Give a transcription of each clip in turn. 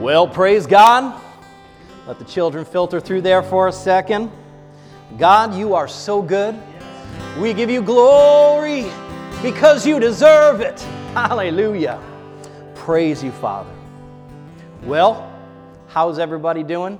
Well, praise God. Let the children filter through there for a second. God, you are so good. We give you glory because you deserve it. Hallelujah. Praise you, Father. Well, how's everybody doing?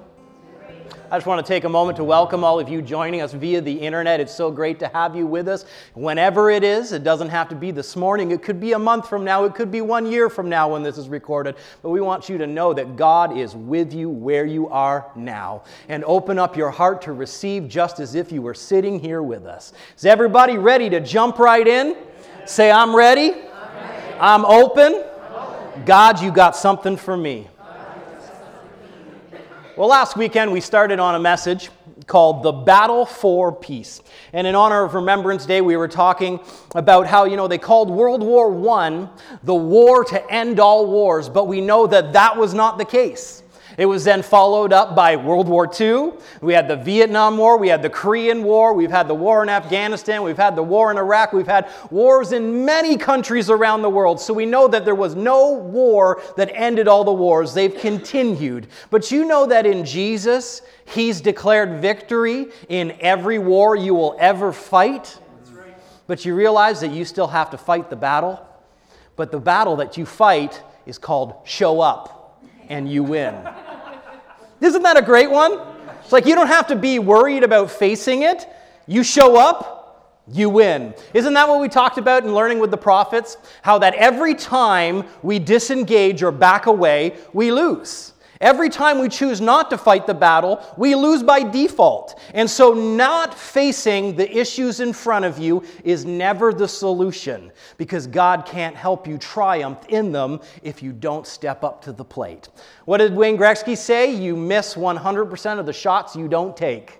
I just want to take a moment to welcome all of you joining us via the internet. It's so great to have you with us. Whenever it is, it doesn't have to be this morning. It could be a month from now. It could be one year from now when this is recorded. But we want you to know that God is with you where you are now. And open up your heart to receive just as if you were sitting here with us. Is everybody ready to jump right in? Say, I'm ready. I'm, open. God, you got something for me. Well, last weekend we started on a message called The Battle for Peace. And in honor of Remembrance Day, we were talking about how, you know, they called World War I the war to end all wars, but we know that that was not the case. It was then followed up by World War II. We had the Vietnam War. We had the Korean War. We've had the war in Afghanistan. We've had the war in Iraq. We've had wars in many countries around the world. So we know that there was no war that ended all the wars. They've continued. But you know that in Jesus, He's declared victory in every war you will ever fight. But you realize that you still have to fight the battle. But the battle that you fight is called show up, and you win. Isn't that a great one? It's like you don't have to be worried about facing it. You show up, you win. Isn't that what we talked about in learning with the prophets? How that every time we disengage or back away, we lose. Every time we choose not to fight the battle, we lose by default. And so, not facing the issues in front of you is never the solution because God can't help you triumph in them if you don't step up to the plate. What did Wayne Gretzky say? You miss 100% of the shots you don't take.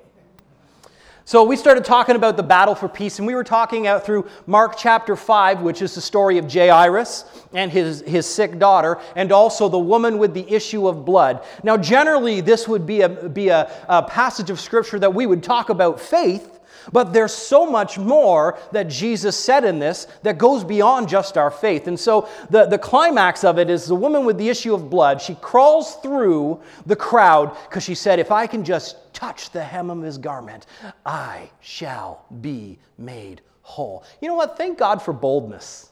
So we started talking about the battle for peace, and we were talking out through Mark chapter 5, which is the story of Jairus and his, his sick daughter, and also the woman with the issue of blood. Now, generally, this would be, a, be a, a passage of scripture that we would talk about faith, but there's so much more that Jesus said in this that goes beyond just our faith. And so the, the climax of it is the woman with the issue of blood. She crawls through the crowd because she said, If I can just touch the hem of his garment, I shall be made whole. You know what? Thank God for boldness.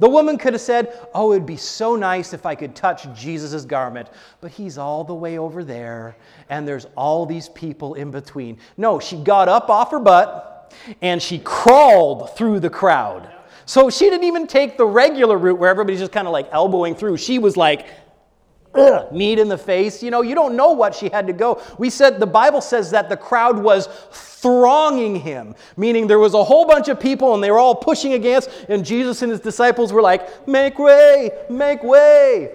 The woman could have said, Oh, it'd be so nice if I could touch Jesus' garment, but he's all the way over there, and there's all these people in between. No, she got up off her butt and she crawled through the crowd. So she didn't even take the regular route where everybody's just kind of like elbowing through. She was like, Ugh, meat in the face. You know, you don't know what she had to go. We said the Bible says that the crowd was thronging him, meaning there was a whole bunch of people and they were all pushing against, and Jesus and his disciples were like, Make way, make way.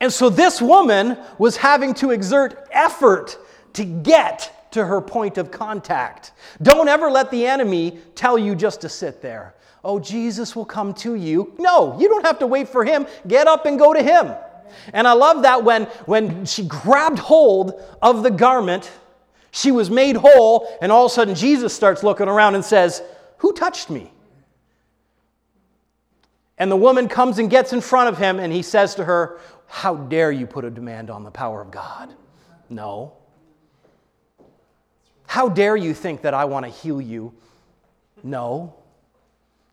And so this woman was having to exert effort to get to her point of contact. Don't ever let the enemy tell you just to sit there. Oh, Jesus will come to you. No, you don't have to wait for him. Get up and go to him. And I love that when, when she grabbed hold of the garment, she was made whole, and all of a sudden Jesus starts looking around and says, Who touched me? And the woman comes and gets in front of him, and he says to her, How dare you put a demand on the power of God? No. How dare you think that I want to heal you? No.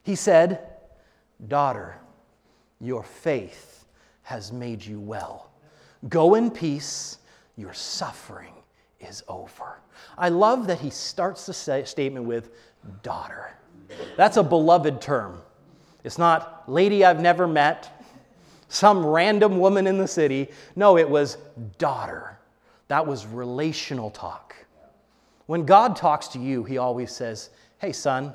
He said, Daughter, your faith has made you well. Go in peace, your suffering is over. I love that he starts the statement with daughter. That's a beloved term. It's not lady I've never met, some random woman in the city. No, it was daughter. That was relational talk. When God talks to you, he always says, Hey, son.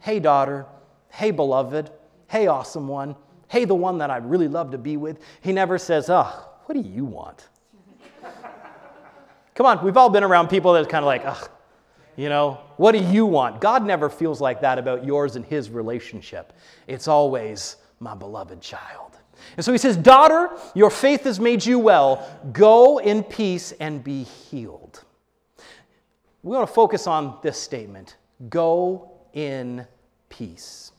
Hey, daughter. Hey, beloved. Hey, awesome one hey, the one that I'd really love to be with. He never says, oh, what do you want? Come on, we've all been around people that's kind of like, ugh, you know, what do you want? God never feels like that about yours and his relationship. It's always my beloved child. And so he says, Daughter, your faith has made you well. Go in peace and be healed. We want to focus on this statement go in peace.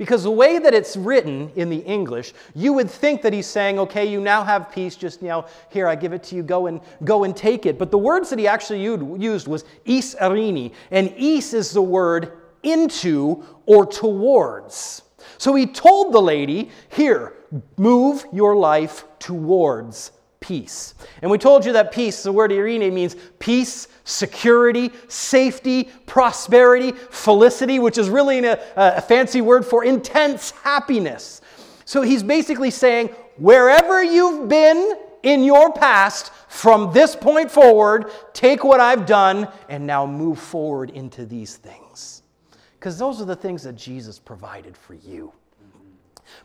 Because the way that it's written in the English, you would think that he's saying, okay, you now have peace, just, you know, here, I give it to you, go and, go and take it. But the words that he actually used was is erini, and is is the word into or towards. So he told the lady, here, move your life towards peace. And we told you that peace, the word erini means peace, security, safety, prosperity, felicity, which is really a, a fancy word for intense happiness. So he's basically saying, wherever you've been in your past, from this point forward, take what I've done and now move forward into these things. Because those are the things that Jesus provided for you.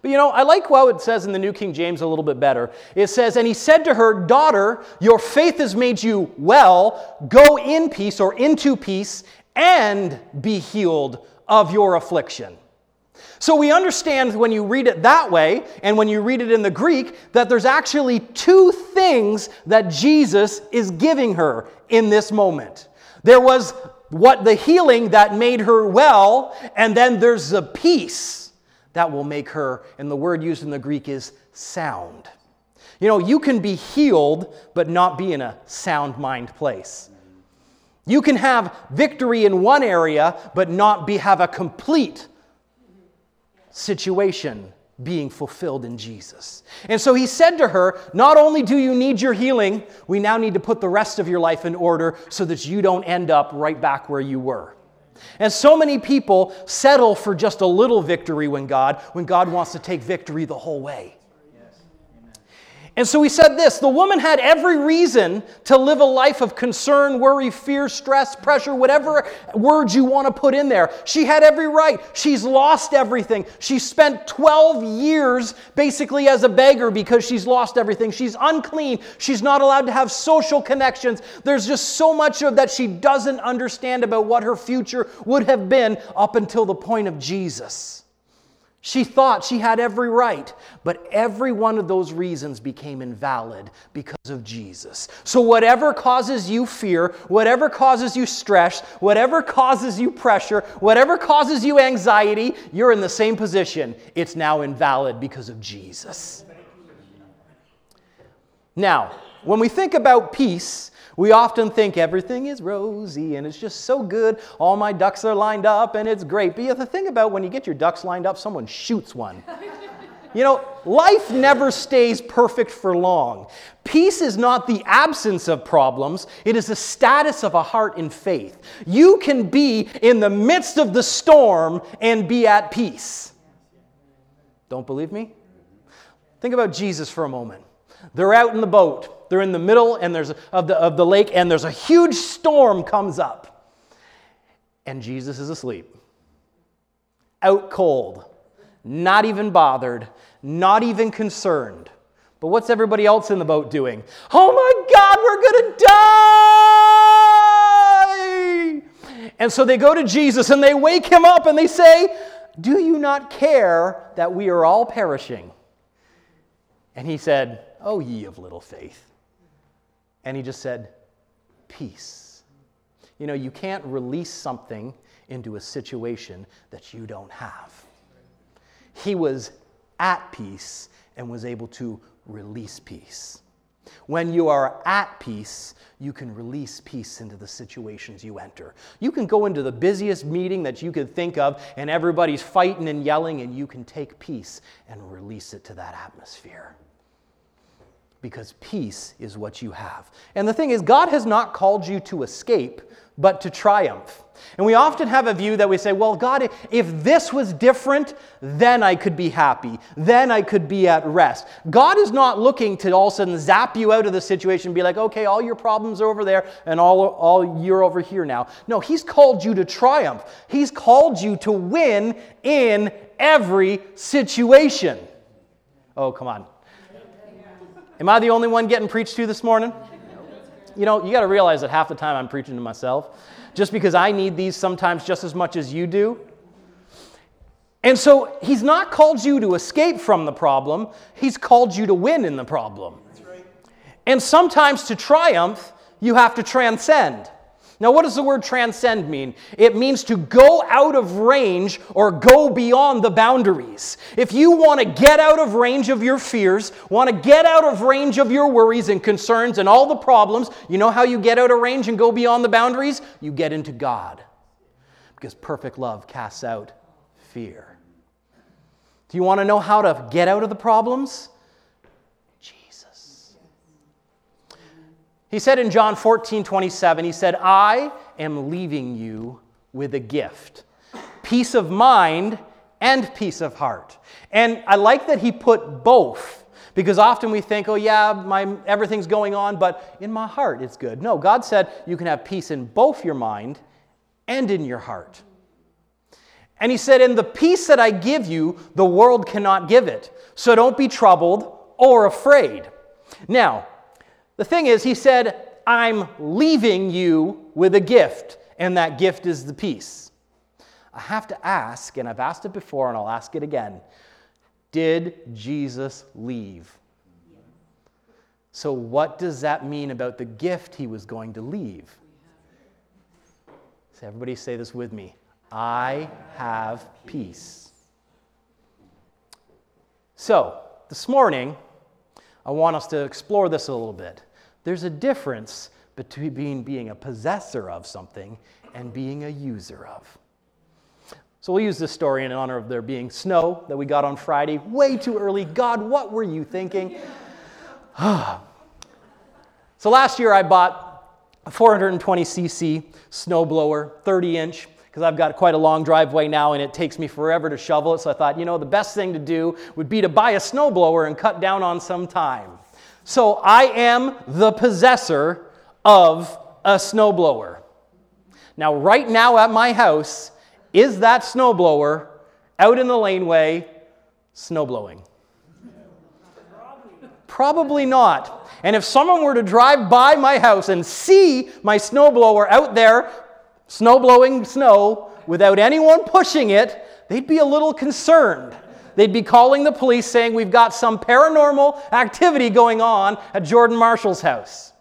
But you know, I like how it says in the New King James a little bit better. It says, And he said to her, Daughter, your faith has made you well. Go in peace or into peace and be healed of your affliction. So we understand when you read it that way and when you read it in the Greek that there's actually two things that Jesus is giving her in this moment. There was what the healing that made her well, and then there's the peace that will make her, and the word used in the Greek is sound. You know, you can be healed, but not be in a sound mind place. You can have victory in one area, but not be, have a complete situation being fulfilled in Jesus. And so he said to her, Not only do you need your healing, we now need to put the rest of your life in order so that you don't end up right back where you were. And so many people settle for just a little victory when God, when God wants to take victory the whole way. And so he said this the woman had every reason to live a life of concern, worry, fear, stress, pressure, whatever words you want to put in there. She had every right. She's lost everything. She spent 12 years basically as a beggar because she's lost everything. She's unclean. She's not allowed to have social connections. There's just so much of that she doesn't understand about what her future would have been up until the point of Jesus. She thought she had every right, but every one of those reasons became invalid because of Jesus. So, whatever causes you fear, whatever causes you stress, whatever causes you pressure, whatever causes you anxiety, you're in the same position. It's now invalid because of Jesus. Now, when we think about peace, we often think everything is rosy and it's just so good. All my ducks are lined up and it's great. But the thing about when you get your ducks lined up, someone shoots one. You know, life never stays perfect for long. Peace is not the absence of problems, it is the status of a heart in faith. You can be in the midst of the storm and be at peace. Don't believe me? Think about Jesus for a moment. They're out in the boat. They're in the middle and there's of the, of the lake, and there's a huge storm comes up. And Jesus is asleep. Out cold, not even bothered, not even concerned. But what's everybody else in the boat doing? Oh my God, we're going to die! And so they go to Jesus and they wake him up and they say, Do you not care that we are all perishing? And he said, Oh, ye of little faith. And he just said, Peace. You know, you can't release something into a situation that you don't have. He was at peace and was able to release peace. When you are at peace, you can release peace into the situations you enter. You can go into the busiest meeting that you could think of, and everybody's fighting and yelling, and you can take peace and release it to that atmosphere because peace is what you have. And the thing is, God has not called you to escape, but to triumph. And we often have a view that we say, well, God, if this was different, then I could be happy. Then I could be at rest. God is not looking to all of a sudden zap you out of the situation and be like, okay, all your problems are over there and all, all you're over here now. No, He's called you to triumph. He's called you to win in every situation. Oh, come on. Am I the only one getting preached to this morning? You know, you got to realize that half the time I'm preaching to myself just because I need these sometimes just as much as you do. And so he's not called you to escape from the problem, he's called you to win in the problem. And sometimes to triumph, you have to transcend. Now, what does the word transcend mean? It means to go out of range or go beyond the boundaries. If you want to get out of range of your fears, want to get out of range of your worries and concerns and all the problems, you know how you get out of range and go beyond the boundaries? You get into God. Because perfect love casts out fear. Do you want to know how to get out of the problems? He said in John 14, 27, he said, I am leaving you with a gift peace of mind and peace of heart. And I like that he put both. Because often we think, oh, yeah, my, everything's going on, but in my heart it's good. No, God said you can have peace in both your mind and in your heart. And He said, In the peace that I give you, the world cannot give it. So don't be troubled or afraid. Now, the thing is, he said, I'm leaving you with a gift, and that gift is the peace. I have to ask, and I've asked it before and I'll ask it again Did Jesus leave? So, what does that mean about the gift he was going to leave? So, everybody say this with me I have peace. So, this morning, I want us to explore this a little bit. There's a difference between being a possessor of something and being a user of. So we'll use this story in honor of there being snow that we got on Friday, way too early. God, what were you thinking? so last year I bought a 420cc snowblower, 30 inch, because I've got quite a long driveway now and it takes me forever to shovel it. So I thought, you know, the best thing to do would be to buy a snowblower and cut down on some time. So I am the possessor of a snowblower. Now, right now at my house, is that snowblower out in the laneway snowblowing? Probably not. And if someone were to drive by my house and see my snowblower out there snowblowing snow without anyone pushing it, they'd be a little concerned they'd be calling the police saying, We've got some paranormal activity going on at Jordan Marshall's house.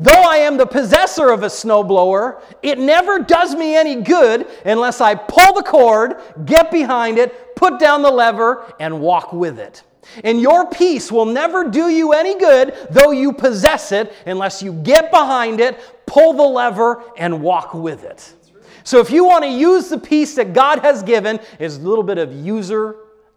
Though I am the possessor of a snowblower, it never does me any good unless I pull the cord, get behind it, put down the lever, and walk with it. And your peace will never do you any good, though you possess it, unless you get behind it, pull the lever, and walk with it. So if you want to use the peace that God has given, is a little bit of user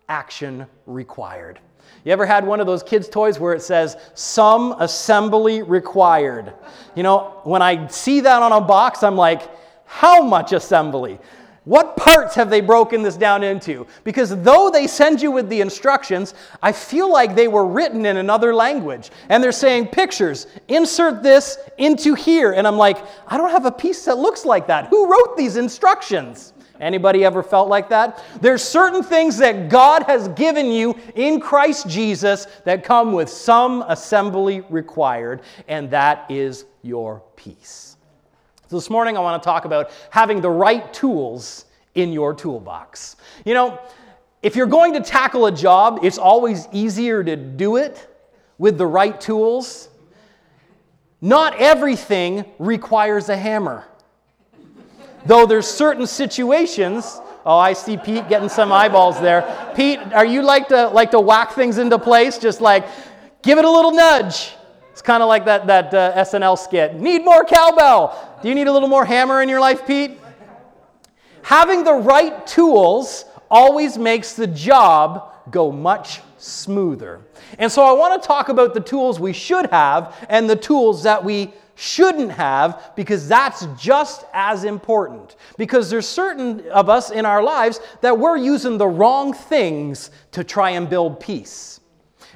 action required. You ever had one of those kids' toys where it says, some assembly required? You know, when I see that on a box, I'm like, how much assembly? What parts have they broken this down into? Because though they send you with the instructions, I feel like they were written in another language. And they're saying, pictures, insert this into here. And I'm like, I don't have a piece that looks like that. Who wrote these instructions? Anybody ever felt like that? There's certain things that God has given you in Christ Jesus that come with some assembly required, and that is your peace. So this morning I want to talk about having the right tools in your toolbox. You know, if you're going to tackle a job, it's always easier to do it with the right tools. Not everything requires a hammer. Though there's certain situations, oh, I see Pete getting some eyeballs there. Pete, are you like to like to whack things into place just like give it a little nudge? It's kind of like that, that uh, SNL skit. Need more cowbell. Do you need a little more hammer in your life, Pete? Having the right tools always makes the job go much smoother. And so I want to talk about the tools we should have and the tools that we shouldn't have because that's just as important. Because there's certain of us in our lives that we're using the wrong things to try and build peace.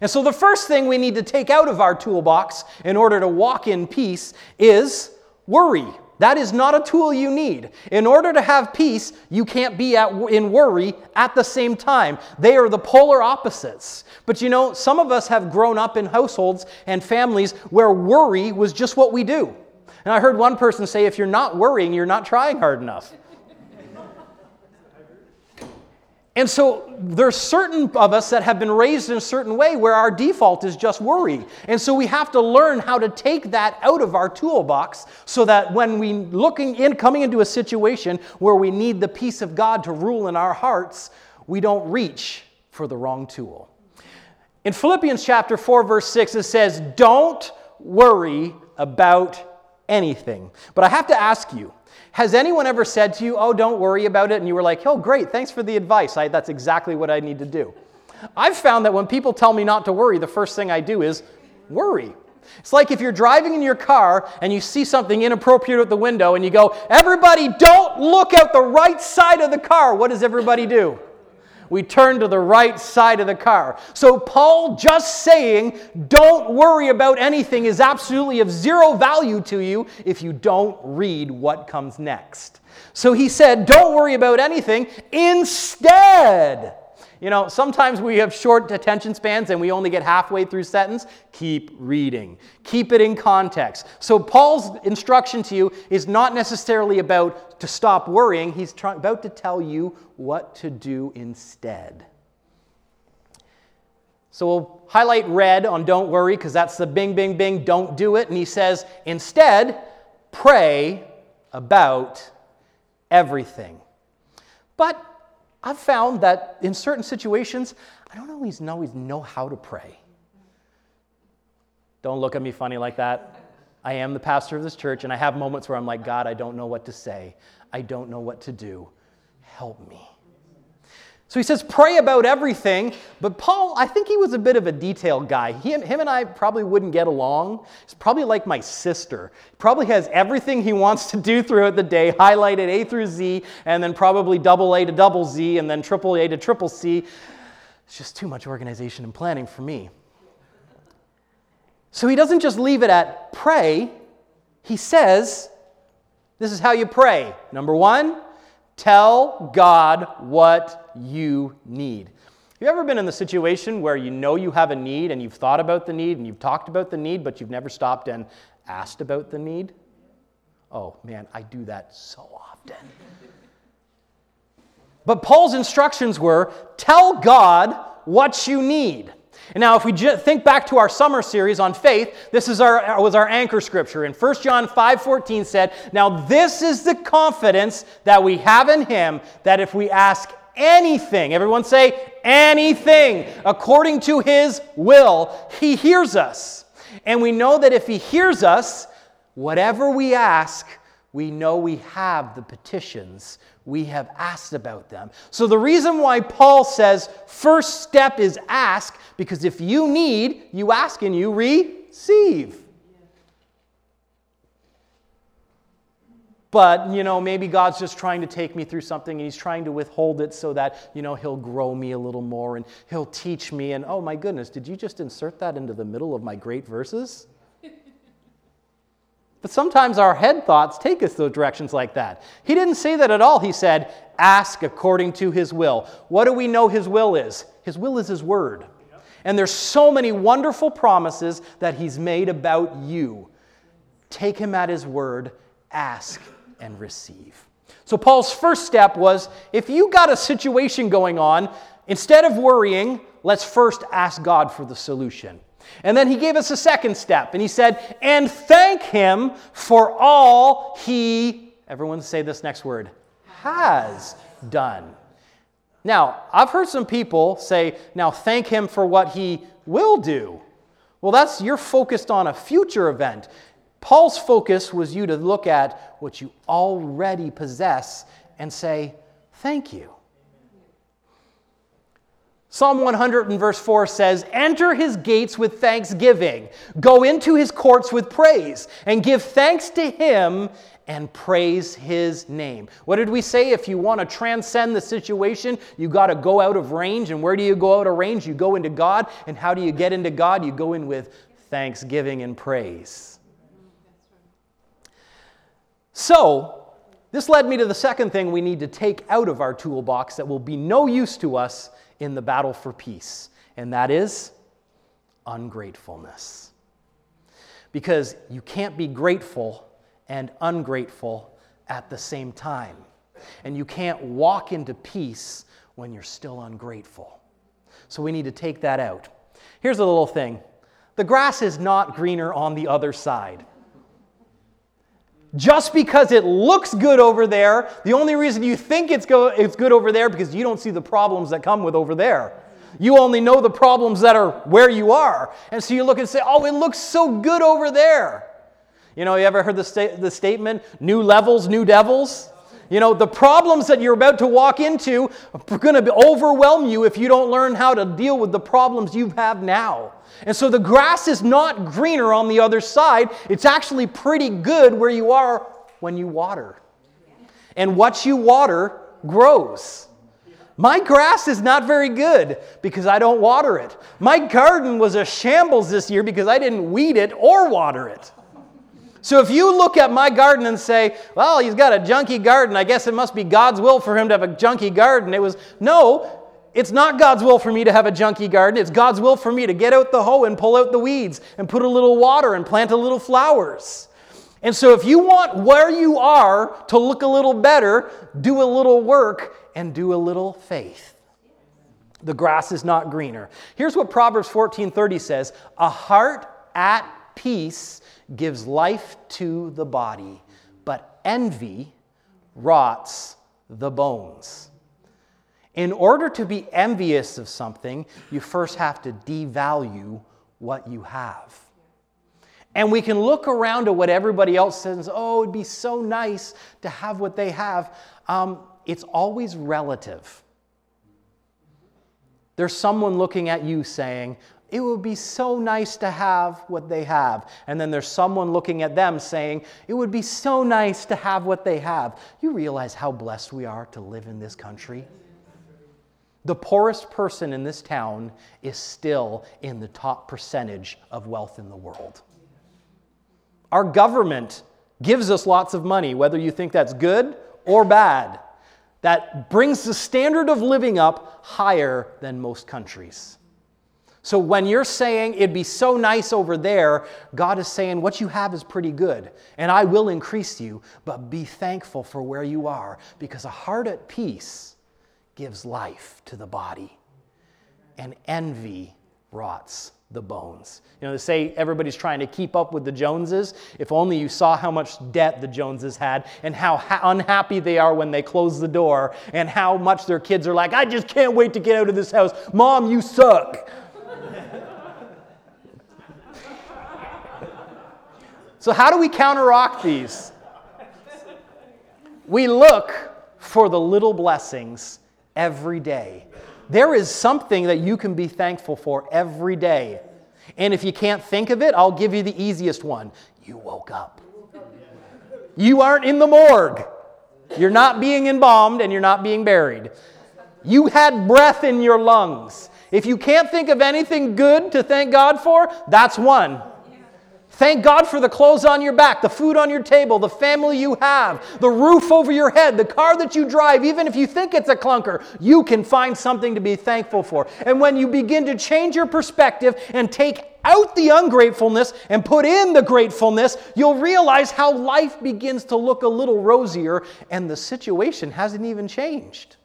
And so, the first thing we need to take out of our toolbox in order to walk in peace is worry. That is not a tool you need. In order to have peace, you can't be at, in worry at the same time. They are the polar opposites. But you know, some of us have grown up in households and families where worry was just what we do. And I heard one person say, if you're not worrying, you're not trying hard enough. And so there's certain of us that have been raised in a certain way where our default is just worry. And so we have to learn how to take that out of our toolbox so that when we looking in coming into a situation where we need the peace of God to rule in our hearts, we don't reach for the wrong tool. In Philippians chapter 4 verse 6 it says, "Don't worry about anything." But I have to ask you, has anyone ever said to you, Oh, don't worry about it? And you were like, Oh, great, thanks for the advice. I, that's exactly what I need to do. I've found that when people tell me not to worry, the first thing I do is worry. It's like if you're driving in your car and you see something inappropriate at the window and you go, Everybody, don't look out the right side of the car. What does everybody do? We turn to the right side of the car. So, Paul just saying, don't worry about anything, is absolutely of zero value to you if you don't read what comes next. So, he said, don't worry about anything. Instead, you know, sometimes we have short attention spans and we only get halfway through sentence. Keep reading. Keep it in context. So Paul's instruction to you is not necessarily about to stop worrying. He's try- about to tell you what to do instead. So we'll highlight red on don't worry because that's the bing, bing, bing, don't do it. And he says, instead, pray about everything. But I've found that in certain situations, I don't always, always know how to pray. Don't look at me funny like that. I am the pastor of this church, and I have moments where I'm like, God, I don't know what to say. I don't know what to do. Help me. So he says, pray about everything. But Paul, I think he was a bit of a detailed guy. He, him and I probably wouldn't get along. He's probably like my sister. He probably has everything he wants to do throughout the day, highlighted A through Z, and then probably double A to double Z, and then triple A to triple C. It's just too much organization and planning for me. So he doesn't just leave it at pray, he says, this is how you pray. Number one, tell God what you need. Have you ever been in the situation where you know you have a need and you've thought about the need and you've talked about the need, but you've never stopped and asked about the need? Oh man, I do that so often. But Paul's instructions were tell God what you need. And now, if we think back to our summer series on faith, this is our, was our anchor scripture. And 1 John 5.14 said, Now this is the confidence that we have in him, that if we ask anything, everyone say anything, according to his will, he hears us. And we know that if he hears us, whatever we ask, we know we have the petitions. We have asked about them. So, the reason why Paul says first step is ask, because if you need, you ask and you receive. but you know maybe god's just trying to take me through something and he's trying to withhold it so that you know he'll grow me a little more and he'll teach me. And oh my goodness did you just insert that into the middle of my great verses? But sometimes our head thoughts take us those directions like that. He didn't say that at all. He said ask according to his will. What do we know his will is? His will is his word and there's so many wonderful promises that he's made about you take him at his word ask and receive. So, Paul's first step was if you got a situation going on, instead of worrying, let's first ask God for the solution. And then he gave us a second step, and he said, and thank him for all he, everyone say this next word, has done. Now, I've heard some people say, now thank him for what he will do. Well, that's you're focused on a future event. Paul's focus was you to look at what you already possess and say, Thank you. Psalm 100 and verse 4 says, Enter his gates with thanksgiving, go into his courts with praise, and give thanks to him and praise his name. What did we say? If you want to transcend the situation, you got to go out of range. And where do you go out of range? You go into God. And how do you get into God? You go in with thanksgiving and praise. So, this led me to the second thing we need to take out of our toolbox that will be no use to us in the battle for peace, and that is ungratefulness. Because you can't be grateful and ungrateful at the same time. And you can't walk into peace when you're still ungrateful. So we need to take that out. Here's a little thing the grass is not greener on the other side. Just because it looks good over there, the only reason you think it's, go, it's good over there because you don't see the problems that come with over there. You only know the problems that are where you are. And so you look and say, oh, it looks so good over there. You know, you ever heard the, sta- the statement, new levels, new devils? You know, the problems that you're about to walk into are going to overwhelm you if you don't learn how to deal with the problems you have now. And so the grass is not greener on the other side. It's actually pretty good where you are when you water. And what you water grows. My grass is not very good because I don't water it. My garden was a shambles this year because I didn't weed it or water it. So if you look at my garden and say, well, he's got a junky garden, I guess it must be God's will for him to have a junky garden. It was, no, it's not God's will for me to have a junky garden. It's God's will for me to get out the hoe and pull out the weeds and put a little water and plant a little flowers. And so if you want where you are to look a little better, do a little work and do a little faith. The grass is not greener. Here's what Proverbs 14:30 says, "A heart at peace gives life to the body, but envy rots the bones. In order to be envious of something, you first have to devalue what you have. And we can look around at what everybody else says, oh, it'd be so nice to have what they have. Um, it's always relative. There's someone looking at you saying, it would be so nice to have what they have. And then there's someone looking at them saying, It would be so nice to have what they have. You realize how blessed we are to live in this country? The poorest person in this town is still in the top percentage of wealth in the world. Our government gives us lots of money, whether you think that's good or bad. That brings the standard of living up higher than most countries. So when you're saying it'd be so nice over there, God is saying what you have is pretty good, and I will increase you, but be thankful for where you are, because a heart at peace gives life to the body, and envy rots the bones. You know, they say everybody's trying to keep up with the Joneses. If only you saw how much debt the Joneses had and how ha- unhappy they are when they close the door and how much their kids are like, I just can't wait to get out of this house. Mom, you suck. So, how do we counteract these? We look for the little blessings every day. There is something that you can be thankful for every day. And if you can't think of it, I'll give you the easiest one. You woke up. You aren't in the morgue. You're not being embalmed and you're not being buried. You had breath in your lungs. If you can't think of anything good to thank God for, that's one. Thank God for the clothes on your back, the food on your table, the family you have, the roof over your head, the car that you drive. Even if you think it's a clunker, you can find something to be thankful for. And when you begin to change your perspective and take out the ungratefulness and put in the gratefulness, you'll realize how life begins to look a little rosier and the situation hasn't even changed.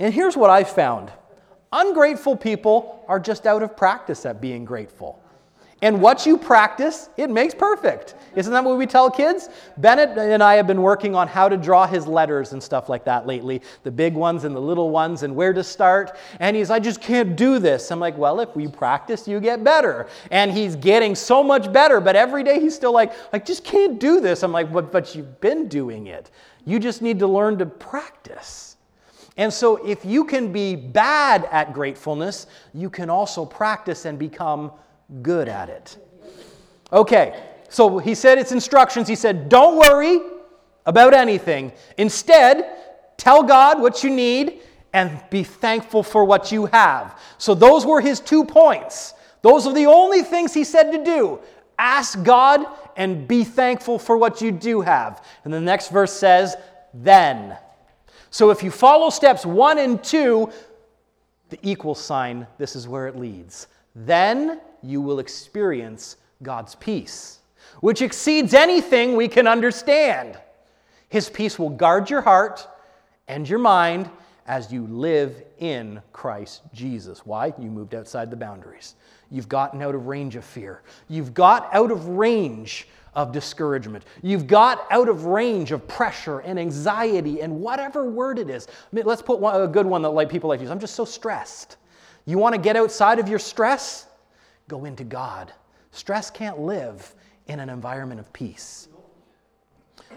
And here's what I've found ungrateful people are just out of practice at being grateful. And what you practice, it makes perfect. Isn't that what we tell kids? Bennett and I have been working on how to draw his letters and stuff like that lately the big ones and the little ones and where to start. And he's, I just can't do this. I'm like, well, if we practice, you get better. And he's getting so much better, but every day he's still like, I just can't do this. I'm like, but, but you've been doing it. You just need to learn to practice. And so, if you can be bad at gratefulness, you can also practice and become good at it. Okay, so he said it's instructions. He said, Don't worry about anything. Instead, tell God what you need and be thankful for what you have. So, those were his two points. Those are the only things he said to do. Ask God and be thankful for what you do have. And the next verse says, Then. So, if you follow steps one and two, the equal sign, this is where it leads. Then you will experience God's peace, which exceeds anything we can understand. His peace will guard your heart and your mind as you live in Christ Jesus. Why? You moved outside the boundaries. You've gotten out of range of fear. You've got out of range of discouragement. You've got out of range of pressure and anxiety and whatever word it is. I mean, let's put one, a good one that like people like to use. I'm just so stressed. You want to get outside of your stress? Go into God. Stress can't live in an environment of peace.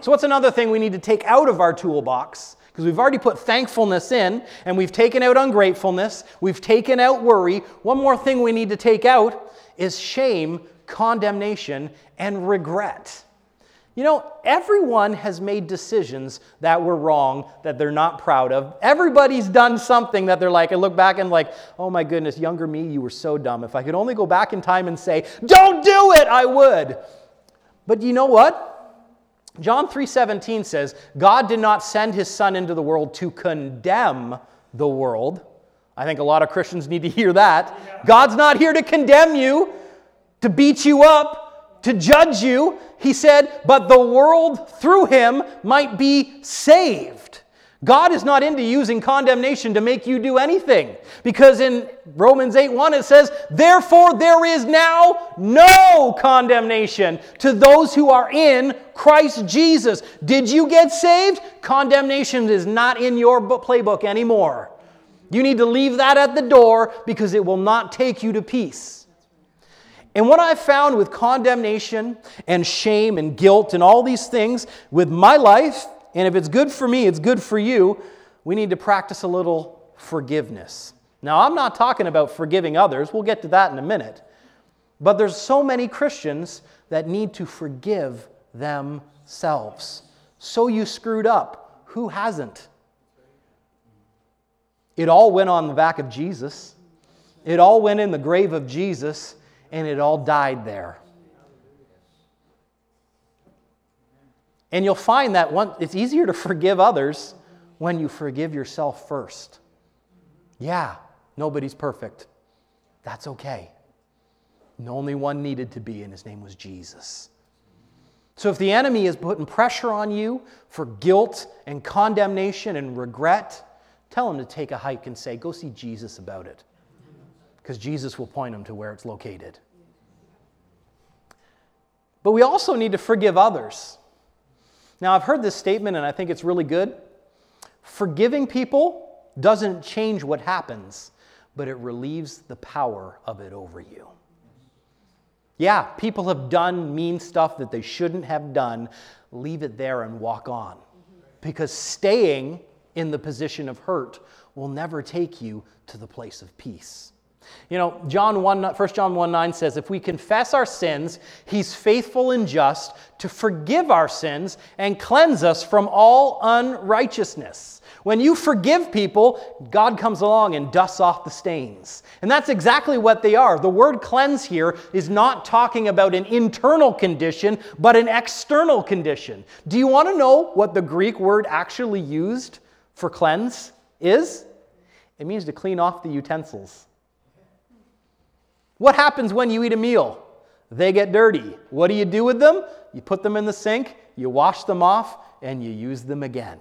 So, what's another thing we need to take out of our toolbox? Because we've already put thankfulness in and we've taken out ungratefulness, we've taken out worry. One more thing we need to take out is shame, condemnation, and regret. You know, everyone has made decisions that were wrong, that they're not proud of. Everybody's done something that they're like, I look back and like, oh my goodness, younger me, you were so dumb. If I could only go back in time and say, don't do it, I would. But you know what? John 3:17 says, God did not send his son into the world to condemn the world. I think a lot of Christians need to hear that. God's not here to condemn you, to beat you up, to judge you. He said, but the world through him might be saved. God is not into using condemnation to make you do anything. Because in Romans 8 1, it says, Therefore there is now no condemnation to those who are in Christ Jesus. Did you get saved? Condemnation is not in your playbook anymore. You need to leave that at the door because it will not take you to peace. And what I've found with condemnation and shame and guilt and all these things with my life and if it's good for me, it's good for you. We need to practice a little forgiveness. Now, I'm not talking about forgiving others. We'll get to that in a minute. But there's so many Christians that need to forgive themselves. So you screwed up. Who hasn't? It all went on the back of Jesus. It all went in the grave of Jesus, and it all died there. And you'll find that one, it's easier to forgive others when you forgive yourself first. Yeah, nobody's perfect. That's okay. The only one needed to be, and his name was Jesus. So if the enemy is putting pressure on you for guilt and condemnation and regret, tell him to take a hike and say, Go see Jesus about it. Because Jesus will point him to where it's located. But we also need to forgive others. Now, I've heard this statement and I think it's really good. Forgiving people doesn't change what happens, but it relieves the power of it over you. Yeah, people have done mean stuff that they shouldn't have done. Leave it there and walk on. Because staying in the position of hurt will never take you to the place of peace. You know, John 1, 1 John 1 9 says, If we confess our sins, he's faithful and just to forgive our sins and cleanse us from all unrighteousness. When you forgive people, God comes along and dusts off the stains. And that's exactly what they are. The word cleanse here is not talking about an internal condition, but an external condition. Do you want to know what the Greek word actually used for cleanse is? It means to clean off the utensils. What happens when you eat a meal? They get dirty. What do you do with them? You put them in the sink, you wash them off, and you use them again.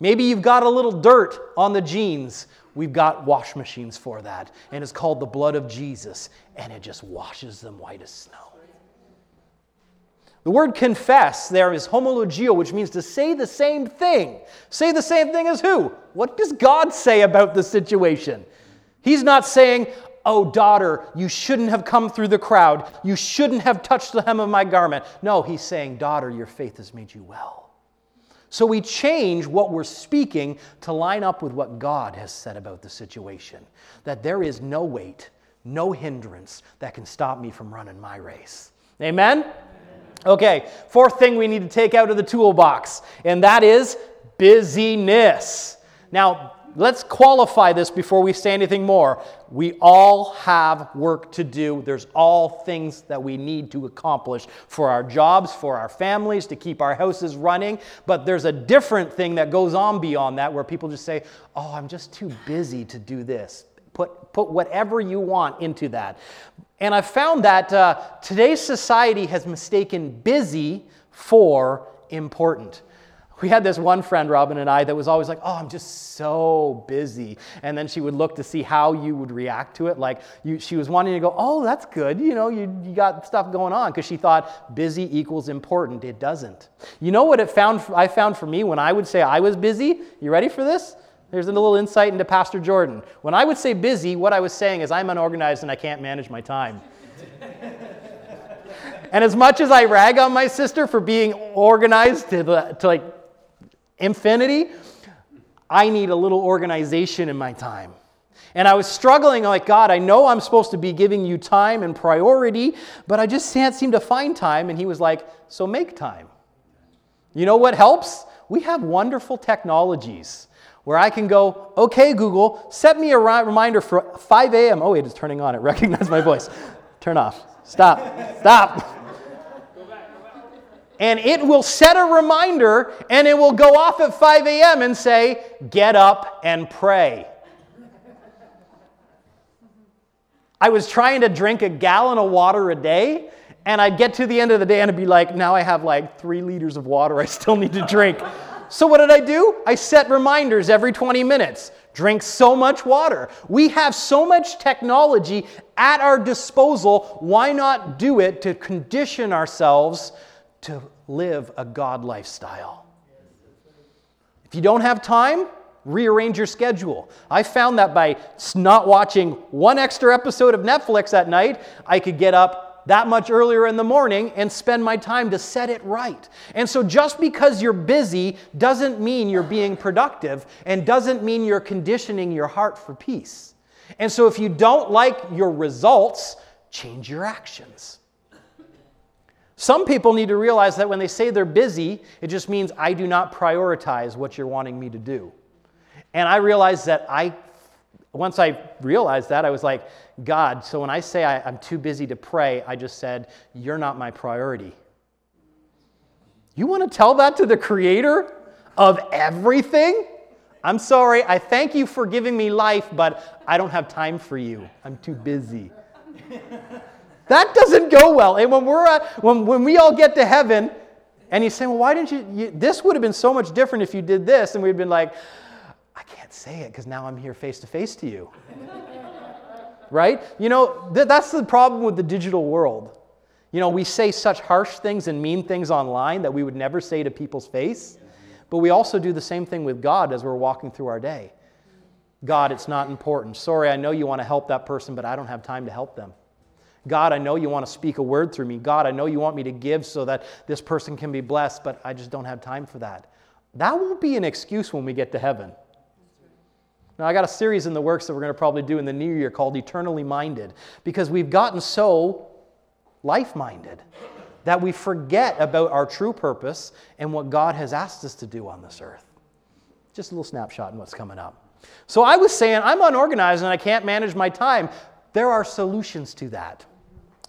Maybe you've got a little dirt on the jeans. We've got wash machines for that. And it's called the blood of Jesus, and it just washes them white as snow. The word confess there is homologeo, which means to say the same thing. Say the same thing as who? What does God say about the situation? He's not saying, Oh, daughter, you shouldn't have come through the crowd. You shouldn't have touched the hem of my garment. No, he's saying, Daughter, your faith has made you well. So we change what we're speaking to line up with what God has said about the situation that there is no weight, no hindrance that can stop me from running my race. Amen? Okay, fourth thing we need to take out of the toolbox, and that is busyness. Now, let's qualify this before we say anything more. We all have work to do. There's all things that we need to accomplish for our jobs, for our families, to keep our houses running. But there's a different thing that goes on beyond that where people just say, Oh, I'm just too busy to do this. Put, put whatever you want into that. And I've found that uh, today's society has mistaken busy for important. We had this one friend, Robin and I, that was always like, Oh, I'm just so busy. And then she would look to see how you would react to it. Like you, she was wanting to go, Oh, that's good. You know, you, you got stuff going on because she thought busy equals important. It doesn't. You know what it found, I found for me when I would say I was busy? You ready for this? There's a little insight into Pastor Jordan. When I would say busy, what I was saying is I'm unorganized and I can't manage my time. and as much as I rag on my sister for being organized to, to like infinity, I need a little organization in my time. And I was struggling, like, God, I know I'm supposed to be giving you time and priority, but I just can't seem to find time. And he was like, So make time. You know what helps? We have wonderful technologies where I can go, okay, Google, set me a reminder for 5 a.m. Oh, wait, it is turning on. It recognized my voice. Turn off. Stop. Stop. And it will set a reminder and it will go off at 5 a.m. and say, get up and pray. I was trying to drink a gallon of water a day, and I'd get to the end of the day and I'd be like, now I have like three liters of water I still need to drink. So, what did I do? I set reminders every 20 minutes. Drink so much water. We have so much technology at our disposal. Why not do it to condition ourselves to live a God lifestyle? If you don't have time, rearrange your schedule. I found that by not watching one extra episode of Netflix at night, I could get up that much earlier in the morning and spend my time to set it right. And so just because you're busy doesn't mean you're being productive and doesn't mean you're conditioning your heart for peace. And so if you don't like your results, change your actions. Some people need to realize that when they say they're busy, it just means I do not prioritize what you're wanting me to do. And I realized that I once I realized that, I was like, God, so when I say I, am too busy to pray, I just said, You're not my priority. You want to tell that to the creator of everything? I'm sorry, I thank you for giving me life, but I don't have time for you. I'm too busy. that doesn't go well. And when, we're at, when, when we all get to heaven, and he's saying, Well, why didn't you, you this would have been so much different if you did this. And we'd been like, I can't say it because now I'm here face to face to you. right? You know, th- that's the problem with the digital world. You know, we say such harsh things and mean things online that we would never say to people's face, but we also do the same thing with God as we're walking through our day. God, it's not important. Sorry, I know you want to help that person, but I don't have time to help them. God, I know you want to speak a word through me. God, I know you want me to give so that this person can be blessed, but I just don't have time for that. That won't be an excuse when we get to heaven. Now, I got a series in the works that we're going to probably do in the new year called Eternally Minded because we've gotten so life minded that we forget about our true purpose and what God has asked us to do on this earth. Just a little snapshot in what's coming up. So, I was saying, I'm unorganized and I can't manage my time. There are solutions to that.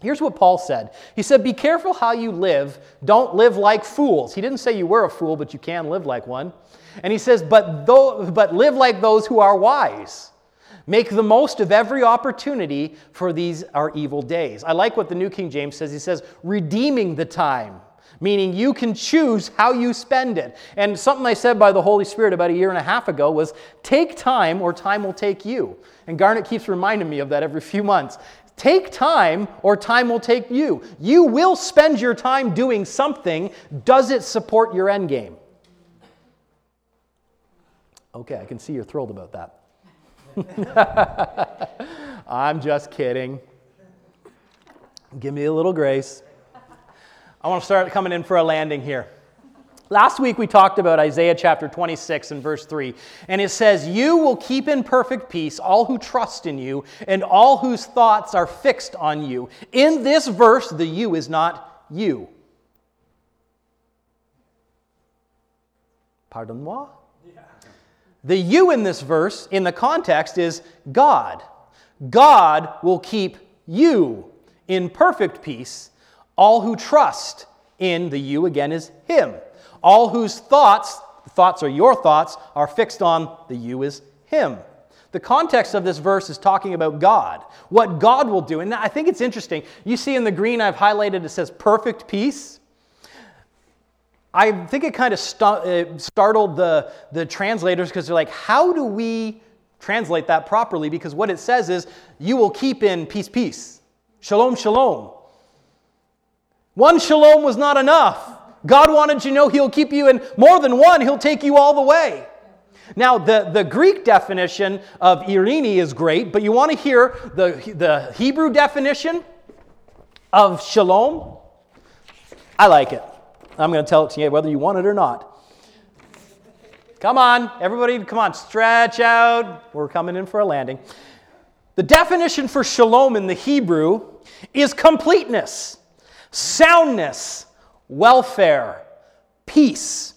Here's what Paul said He said, Be careful how you live. Don't live like fools. He didn't say you were a fool, but you can live like one. And he says, but, though, but live like those who are wise. Make the most of every opportunity, for these are evil days. I like what the New King James says. He says, redeeming the time, meaning you can choose how you spend it. And something I said by the Holy Spirit about a year and a half ago was take time or time will take you. And Garnet keeps reminding me of that every few months. Take time or time will take you. You will spend your time doing something. Does it support your end game? Okay, I can see you're thrilled about that. I'm just kidding. Give me a little grace. I want to start coming in for a landing here. Last week we talked about Isaiah chapter 26 and verse 3, and it says, You will keep in perfect peace all who trust in you and all whose thoughts are fixed on you. In this verse, the you is not you. Pardon moi? The you in this verse, in the context, is God. God will keep you in perfect peace. All who trust in the you, again, is Him. All whose thoughts—the thoughts are your thoughts, are fixed on the you is Him. The context of this verse is talking about God, what God will do. And I think it's interesting. You see in the green I've highlighted it says perfect peace. I think it kind of uh, startled the, the translators because they're like, how do we translate that properly? Because what it says is, you will keep in peace, peace. Shalom, shalom. One shalom was not enough. God wanted you to know He'll keep you in more than one, He'll take you all the way. Now, the, the Greek definition of irini is great, but you want to hear the, the Hebrew definition of shalom? I like it. I'm going to tell it to you whether you want it or not. Come on, everybody, come on, stretch out. We're coming in for a landing. The definition for shalom in the Hebrew is completeness, soundness, welfare, peace,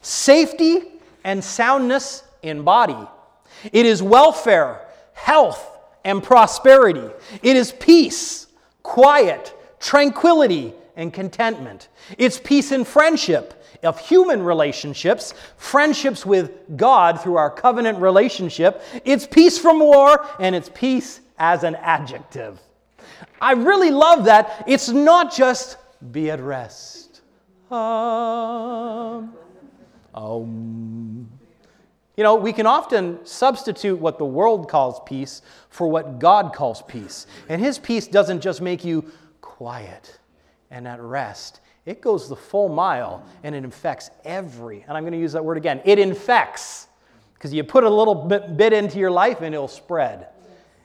safety, and soundness in body. It is welfare, health, and prosperity. It is peace, quiet, tranquility, and contentment. It's peace in friendship, of human relationships, friendships with God through our covenant relationship. It's peace from war, and it's peace as an adjective. I really love that. It's not just be at rest. Um, um. You know, we can often substitute what the world calls peace for what God calls peace. And His peace doesn't just make you quiet and at rest, it goes the full mile and it infects every, and I'm going to use that word again, it infects. Because you put a little bit, bit into your life and it'll spread.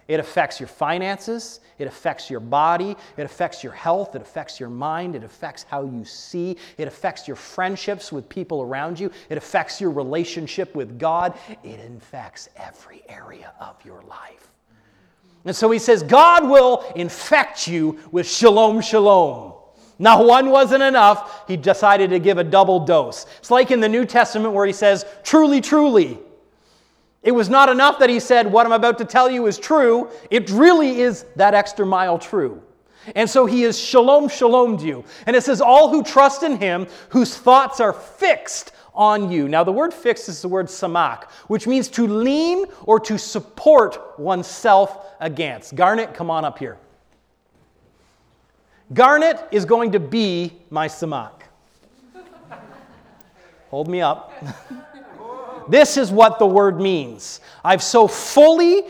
It affects your finances, it affects your body, it affects your health, it affects your mind, it affects how you see, it affects your friendships with people around you, it affects your relationship with God, it infects every area of your life. And so he says, God will infect you with shalom, shalom. Now, one wasn't enough. He decided to give a double dose. It's like in the New Testament where he says, truly, truly. It was not enough that he said, What I'm about to tell you is true. It really is that extra mile true. And so he is shalom, shalom you. And it says, All who trust in him, whose thoughts are fixed on you. Now, the word fixed is the word samak, which means to lean or to support oneself against. Garnet, come on up here. Garnet is going to be my samak. Hold me up. this is what the word means. I've so fully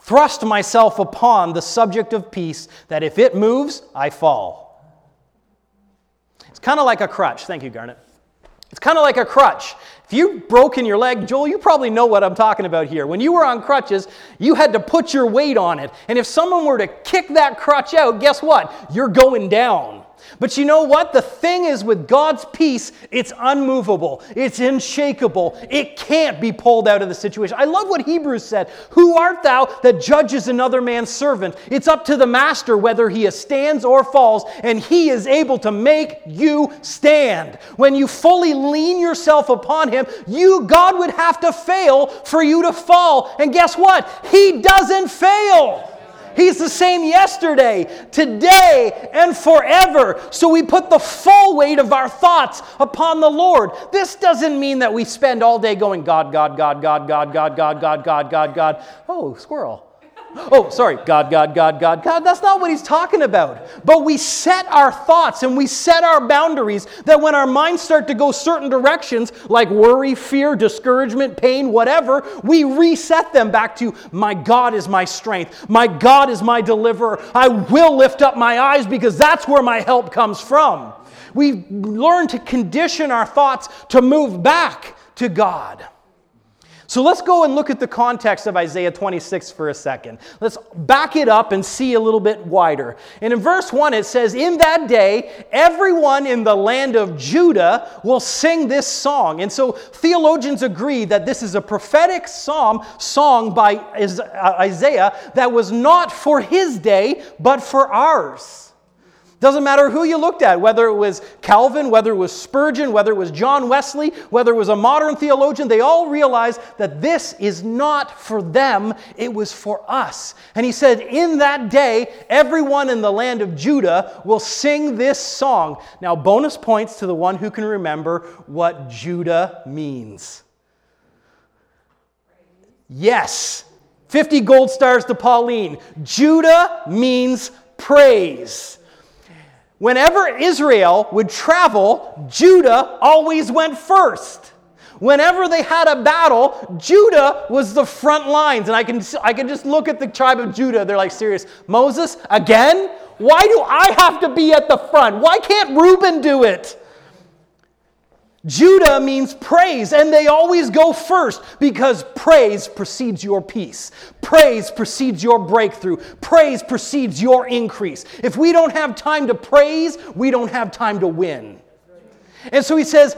thrust myself upon the subject of peace that if it moves, I fall. It's kind of like a crutch. Thank you, Garnet. It's kind of like a crutch. If you've broken your leg, Joel, you probably know what I'm talking about here. When you were on crutches, you had to put your weight on it. And if someone were to kick that crutch out, guess what? You're going down. But you know what? The thing is with God's peace, it's unmovable, it's unshakable, it can't be pulled out of the situation. I love what Hebrews said Who art thou that judges another man's servant? It's up to the master whether he stands or falls, and he is able to make you stand. When you fully lean yourself upon him, you, God, would have to fail for you to fall. And guess what? He doesn't fail. He's the same yesterday, today, and forever. So we put the full weight of our thoughts upon the Lord. This doesn't mean that we spend all day going, God, God, God, God, God, God, God, God, God, God, God. Oh, squirrel. Oh, sorry, God, God, God, God, God. That's not what he's talking about. But we set our thoughts and we set our boundaries that when our minds start to go certain directions, like worry, fear, discouragement, pain, whatever, we reset them back to, My God is my strength. My God is my deliverer. I will lift up my eyes because that's where my help comes from. We learn to condition our thoughts to move back to God. So let's go and look at the context of Isaiah 26 for a second. Let's back it up and see a little bit wider. And in verse 1, it says, In that day, everyone in the land of Judah will sing this song. And so theologians agree that this is a prophetic psalm song by uh, Isaiah that was not for his day, but for ours. Doesn't matter who you looked at, whether it was Calvin, whether it was Spurgeon, whether it was John Wesley, whether it was a modern theologian, they all realized that this is not for them, it was for us. And he said, In that day, everyone in the land of Judah will sing this song. Now, bonus points to the one who can remember what Judah means. Yes. 50 gold stars to Pauline. Judah means praise. Whenever Israel would travel, Judah always went first. Whenever they had a battle, Judah was the front lines. And I can, I can just look at the tribe of Judah. They're like, serious. Moses, again? Why do I have to be at the front? Why can't Reuben do it? Judah means praise, and they always go first because praise precedes your peace. Praise precedes your breakthrough. Praise precedes your increase. If we don't have time to praise, we don't have time to win. And so he says,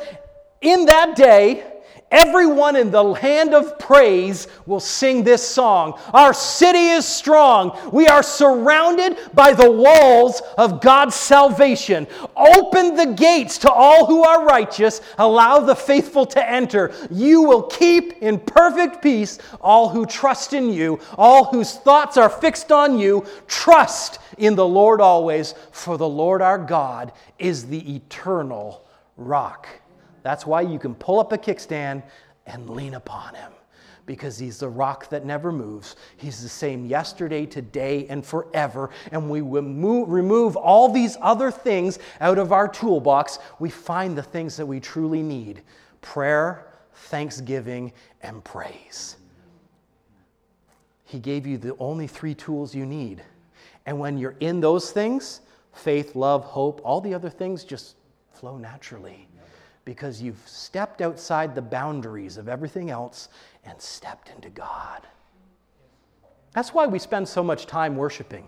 In that day, Everyone in the land of praise will sing this song. Our city is strong. We are surrounded by the walls of God's salvation. Open the gates to all who are righteous. Allow the faithful to enter. You will keep in perfect peace all who trust in you, all whose thoughts are fixed on you. Trust in the Lord always, for the Lord our God is the eternal rock. That's why you can pull up a kickstand and lean upon him because he's the rock that never moves. He's the same yesterday, today, and forever. And we remove all these other things out of our toolbox, we find the things that we truly need prayer, thanksgiving, and praise. He gave you the only three tools you need. And when you're in those things, faith, love, hope, all the other things just flow naturally because you've stepped outside the boundaries of everything else and stepped into God. That's why we spend so much time worshiping.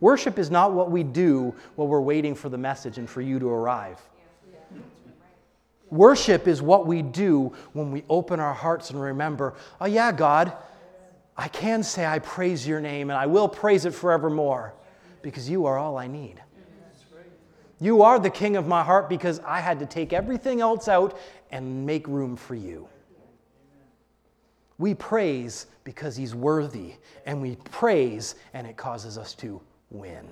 Worship is not what we do while we're waiting for the message and for you to arrive. Worship is what we do when we open our hearts and remember, oh, yeah, God, I can say I praise your name and I will praise it forevermore because you are all I need. You are the king of my heart because I had to take everything else out and make room for you. We praise because he's worthy, and we praise and it causes us to win.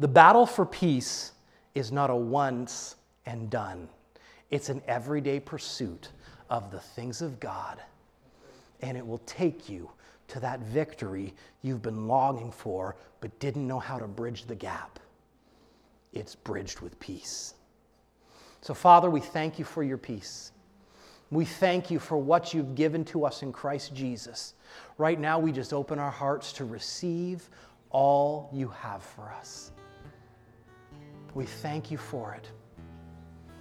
The battle for peace is not a once and done, it's an everyday pursuit of the things of God, and it will take you to that victory you've been longing for but didn't know how to bridge the gap. It's bridged with peace. So, Father, we thank you for your peace. We thank you for what you've given to us in Christ Jesus. Right now, we just open our hearts to receive all you have for us. We thank you for it.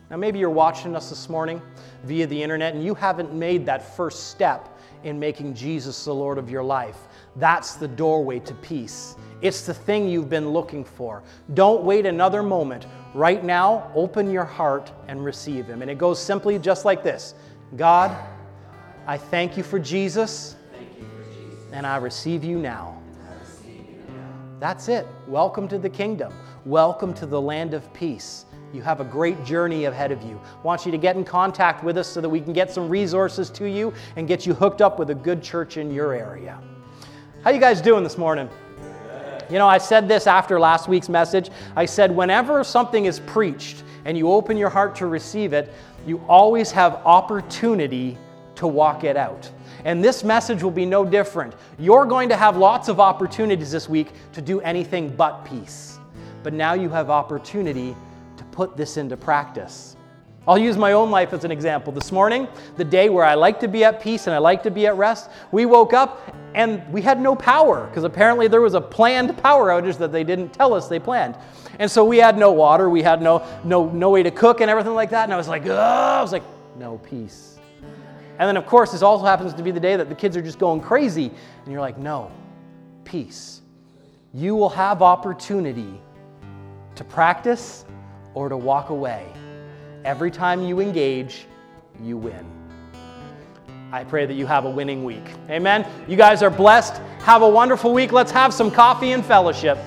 Now, maybe you're watching us this morning via the internet and you haven't made that first step in making Jesus the Lord of your life. That's the doorway to peace. It's the thing you've been looking for. Don't wait another moment. Right now, open your heart and receive Him. And it goes simply just like this God, I thank you for Jesus, and I receive you now. That's it. Welcome to the kingdom. Welcome to the land of peace. You have a great journey ahead of you. I want you to get in contact with us so that we can get some resources to you and get you hooked up with a good church in your area. How you guys doing this morning? You know, I said this after last week's message. I said whenever something is preached and you open your heart to receive it, you always have opportunity to walk it out. And this message will be no different. You're going to have lots of opportunities this week to do anything but peace. But now you have opportunity put this into practice. I'll use my own life as an example. This morning, the day where I like to be at peace and I like to be at rest, we woke up and we had no power because apparently there was a planned power outage that they didn't tell us they planned. And so we had no water, we had no, no, no way to cook and everything like that. And I was like, "Oh, I was like, no peace. And then, of course, this also happens to be the day that the kids are just going crazy. And you're like, no, peace. You will have opportunity to practice or to walk away. Every time you engage, you win. I pray that you have a winning week. Amen. You guys are blessed. Have a wonderful week. Let's have some coffee and fellowship.